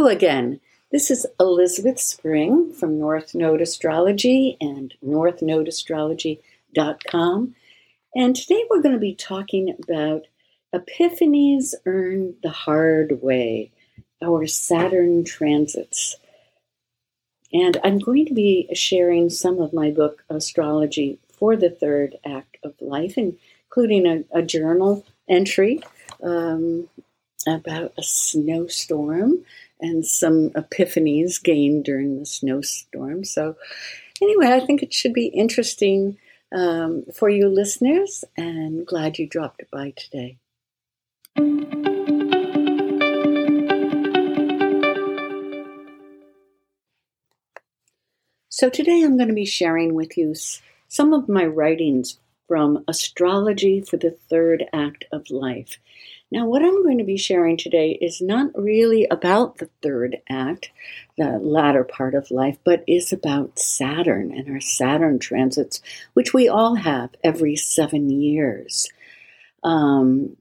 Hello again. This is Elizabeth Spring from North Node Astrology and northnodeastrology.com. And today we're going to be talking about epiphanies earned the hard way, our Saturn transits. And I'm going to be sharing some of my book, Astrology for the Third Act of Life, including a, a journal entry um, about a snowstorm and some epiphanies gained during the snowstorm. So, anyway, I think it should be interesting um, for you listeners, and glad you dropped by today. So, today I'm going to be sharing with you some of my writings from Astrology for the Third Act of Life. Now, what I'm going to be sharing today is not really about the third act, the latter part of life, but is about Saturn and our Saturn transits, which we all have every seven years. Um,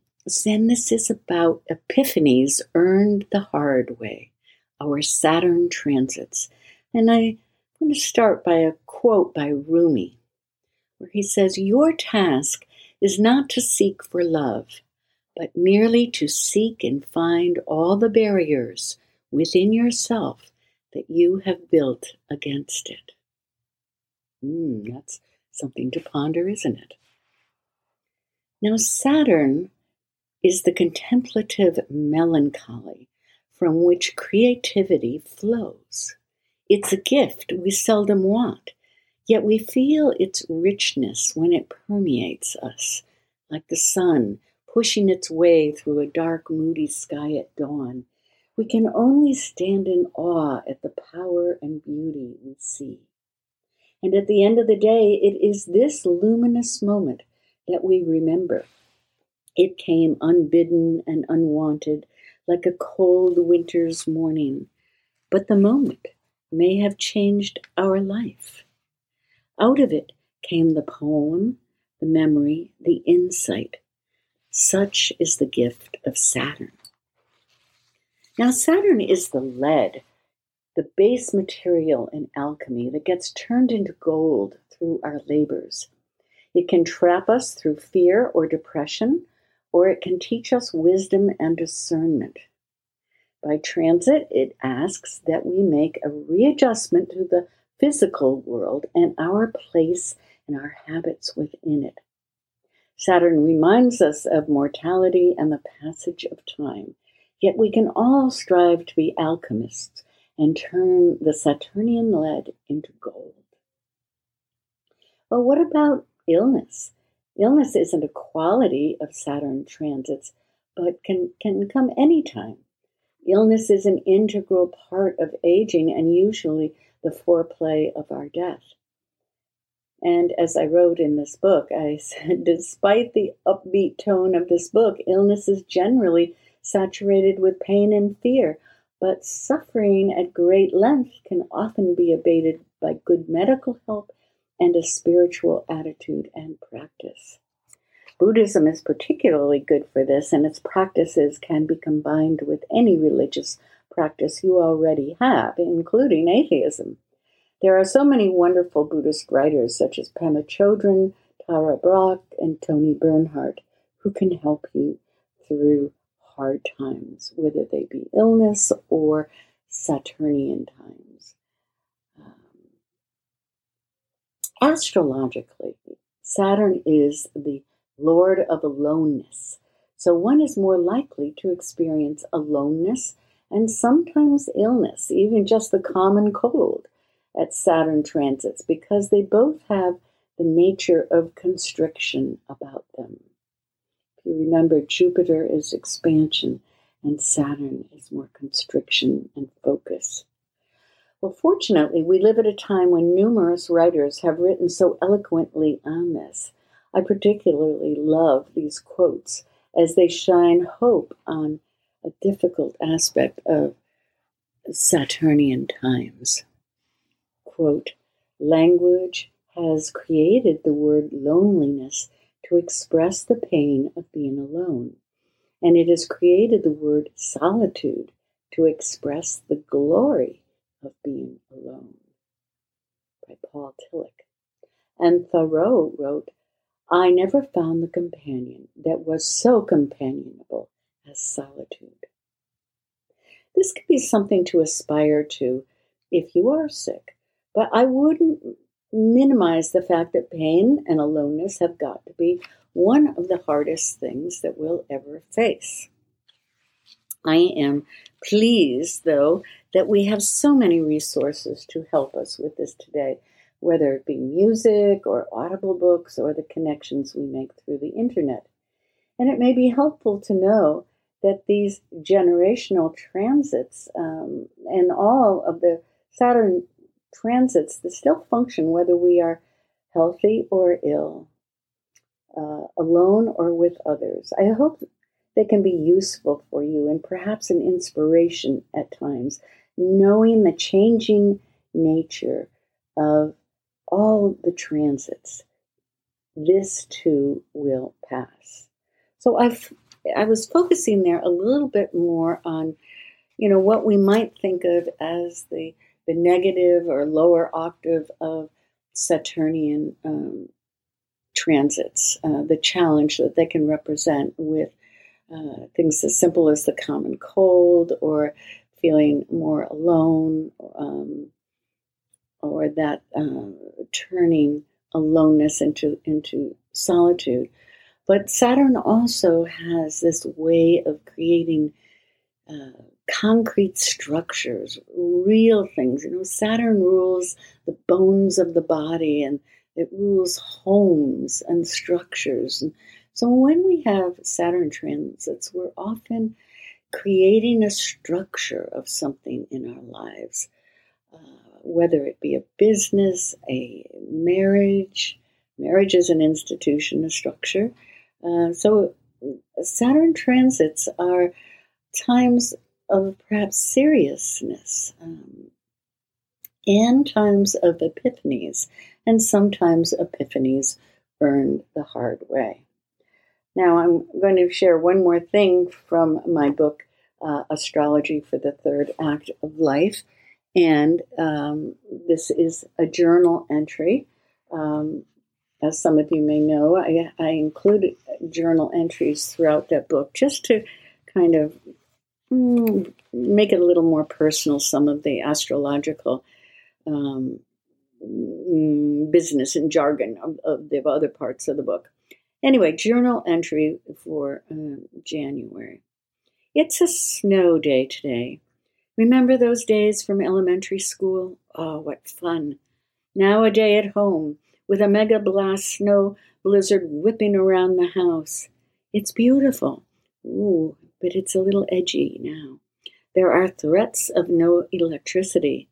then this is about epiphanies earned the hard way, our Saturn transits. And I'm going to start by a quote by Rumi, where he says, Your task is not to seek for love but merely to seek and find all the barriers within yourself that you have built against it. Hmm, that's something to ponder, isn't it? Now, Saturn is the contemplative melancholy from which creativity flows. It's a gift we seldom want, yet we feel its richness when it permeates us, like the sun pushing its way through a dark, moody sky at dawn, we can only stand in awe at the power and beauty we see. And at the end of the day, it is this luminous moment that we remember. It came unbidden and unwanted, like a cold winter's morning, but the moment may have changed our life. Out of it came the poem, the memory, the insight, such is the gift of Saturn. Now, Saturn is the lead, the base material in alchemy that gets turned into gold through our labors. It can trap us through fear or depression, or it can teach us wisdom and discernment. By transit, it asks that we make a readjustment to the physical world and our place and our habits within it. Saturn reminds us of mortality and the passage of time. Yet we can all strive to be alchemists and turn the Saturnian lead into gold. But what about illness? Illness isn't a quality of Saturn transits, but can, can come anytime. Illness is an integral part of aging and usually the foreplay of our death. And as I wrote in this book, I said, despite the upbeat tone of this book, illness is generally saturated with pain and fear, but suffering at great length can often be abated by good medical help and a spiritual attitude and practice. Buddhism is particularly good for this, and its practices can be combined with any religious practice you already have, including atheism. There are so many wonderful Buddhist writers such as Pema Chodron, Tara Brach, and Toni Bernhard who can help you through hard times, whether they be illness or Saturnian times. Um, astrologically, Saturn is the Lord of aloneness. So one is more likely to experience aloneness and sometimes illness, even just the common cold at Saturn transits because they both have the nature of constriction about them. If you remember, Jupiter is expansion and Saturn is more constriction and focus. Well, fortunately, we live at a time when numerous writers have written so eloquently on this. I particularly love these quotes as they shine hope on a difficult aspect of Saturnian times quote, language has created the word loneliness to express the pain of being alone, and it has created the word solitude to express the glory of being alone by Paul Tillich. And Thoreau wrote, I never found the companion that was so companionable as solitude. This could be something to aspire to if you are sick, but I wouldn't minimize the fact that pain and aloneness have got to be one of the hardest things that we'll ever face. I am pleased, though, that we have so many resources to help us with this today whether it be music or audible books or the connections we make through the internet. And it may be helpful to know that these generational transits um, and all of the Saturn transits that still function whether we are healthy or ill, uh, alone or with others. I hope they can be useful for you and perhaps an inspiration at times, knowing the changing nature of all the transits, this too will pass. So I've I was focusing there a little bit more on, you know, what we might think of as the the negative or lower octave of Saturnian um, transits, uh, the challenge that they can represent with uh, things as simple as the common cold or feeling more alone, um, or that uh, turning aloneness into into solitude. But Saturn also has this way of creating uh, concrete structures, real things. You know, Saturn rules the bones of the body and it rules homes and structures. And so when we have Saturn transits, we're often creating a structure of something in our lives. Uh, whether it be a business, a marriage. Marriage is an institution, a structure. Uh, so Saturn transits are times of perhaps seriousness um, and times of epiphanies, and sometimes epiphanies earned the hard way. Now, I'm going to share one more thing from my book, uh, Astrology for the Third Act of Life. And um, this is a journal entry. Um, as some of you may know, I, I include journal entries throughout that book just to kind of mm, make it a little more personal, some of the astrological um, mm, business and jargon of, of, the other parts of the book. Anyway, journal entry for um, January. It's a snow day today. Remember those days from elementary school? Oh, what fun. Now a day at home with a mega blast snow blizzard whipping around the house. It's beautiful. Ooh, but it's a little edgy now. There are threats of no electricity.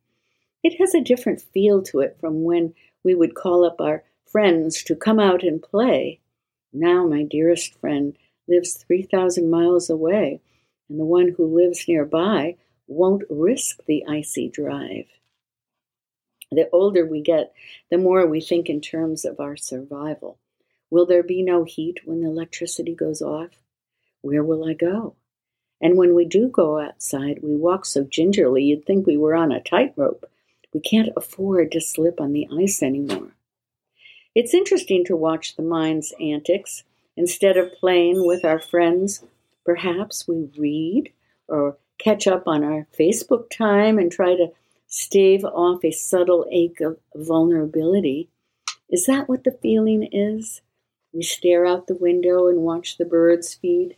It has a different feel to it from when we would call up our friends to come out and play. Now my dearest friend lives 3,000 miles away, and the one who lives nearby won't risk the icy drive. The older we get, the more we think in terms of our survival. Will there be no heat when the electricity goes off? Where will I go? And when we do go outside, we walk so gingerly you'd think we were on a tightrope. We can't afford to slip on the ice anymore. It's interesting to watch the mind's antics. Instead of playing with our friends, perhaps we read or catch up on our Facebook time and try to stave off a subtle ache of vulnerability. Is that what the feeling is? We stare out the window and watch the birds feed.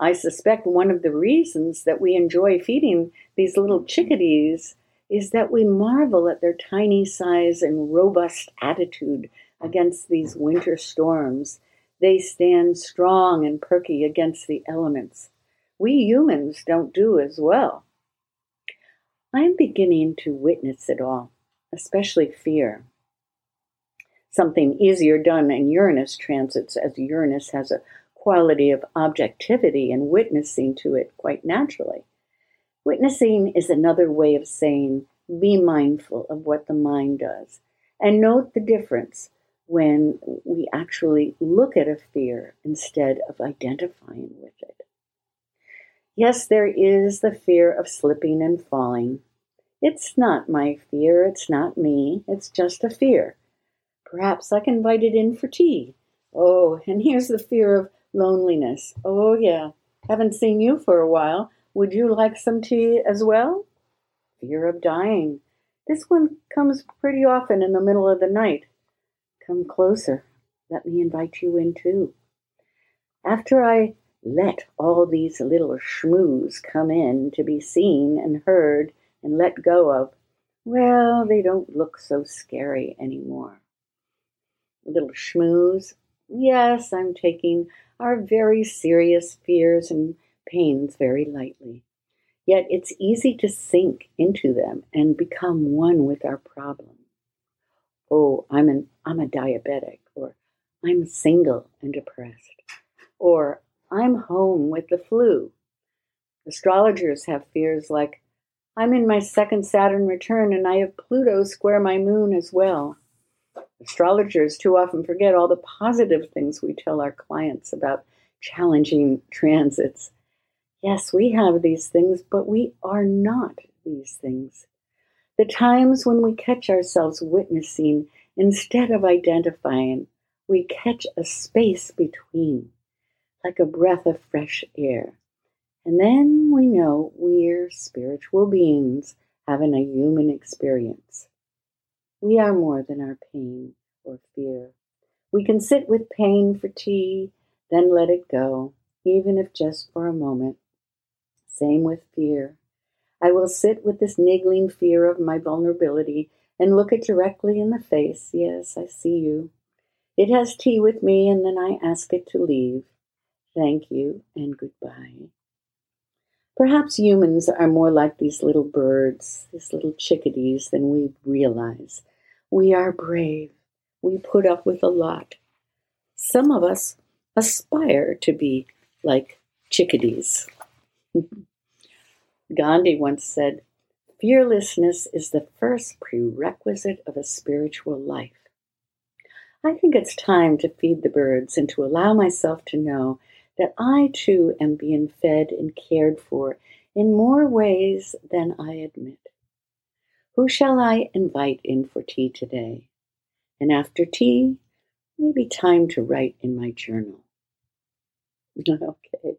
I suspect one of the reasons that we enjoy feeding these little chickadees is that we marvel at their tiny size and robust attitude against these winter storms. They stand strong and perky against the elements we humans don't do as well. I'm beginning to witness it all, especially fear. Something easier done in Uranus transits, as Uranus has a quality of objectivity and witnessing to it quite naturally. Witnessing is another way of saying be mindful of what the mind does and note the difference when we actually look at a fear instead of identifying with it. Yes, there is the fear of slipping and falling. It's not my fear, it's not me, it's just a fear. Perhaps I can invite it in for tea. Oh, and here's the fear of loneliness. Oh, yeah, haven't seen you for a while. Would you like some tea as well? Fear of dying. This one comes pretty often in the middle of the night. Come closer. Let me invite you in too. After I let all these little schmoos come in to be seen and heard and let go of, well, they don't look so scary anymore. Little schmoos, yes, I'm taking our very serious fears and pains very lightly. Yet it's easy to sink into them and become one with our problem. Oh, I'm an I'm a diabetic, or I'm single and depressed, or I'm home with the flu. Astrologers have fears like, I'm in my second Saturn return and I have Pluto square my moon as well. Astrologers too often forget all the positive things we tell our clients about challenging transits. Yes, we have these things, but we are not these things. The times when we catch ourselves witnessing instead of identifying, we catch a space between like a breath of fresh air. And then we know we're spiritual beings having a human experience. We are more than our pain or fear. We can sit with pain for tea, then let it go, even if just for a moment. Same with fear. I will sit with this niggling fear of my vulnerability and look it directly in the face. Yes, I see you. It has tea with me, and then I ask it to leave. Thank you and goodbye. Perhaps humans are more like these little birds, these little chickadees, than we realize. We are brave. We put up with a lot. Some of us aspire to be like chickadees. Gandhi once said, Fearlessness is the first prerequisite of a spiritual life. I think it's time to feed the birds and to allow myself to know that I too am being fed and cared for in more ways than I admit. Who shall I invite in for tea today? And after tea, maybe time to write in my journal. okay,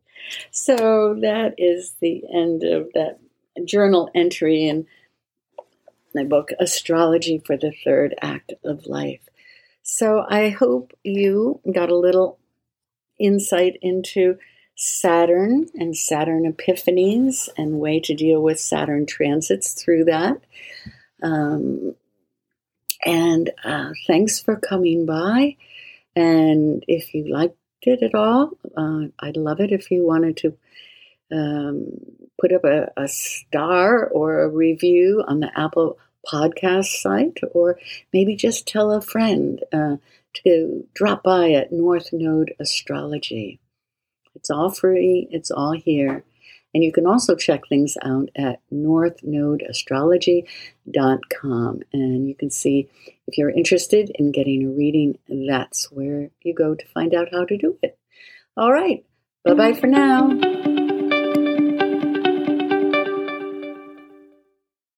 so that is the end of that journal entry in my book, Astrology for the Third Act of Life. So I hope you got a little insight into Saturn and Saturn epiphanies and way to deal with Saturn transits through that. Um, and uh, thanks for coming by. And if you liked it at all, uh, I'd love it if you wanted to um, put up a, a star or a review on the Apple podcast site, or maybe just tell a friend. Uh, to drop by at North Node Astrology. It's all free, it's all here. And you can also check things out at northnodeastrology.com. And you can see if you're interested in getting a reading, that's where you go to find out how to do it. All right. Bye bye for now.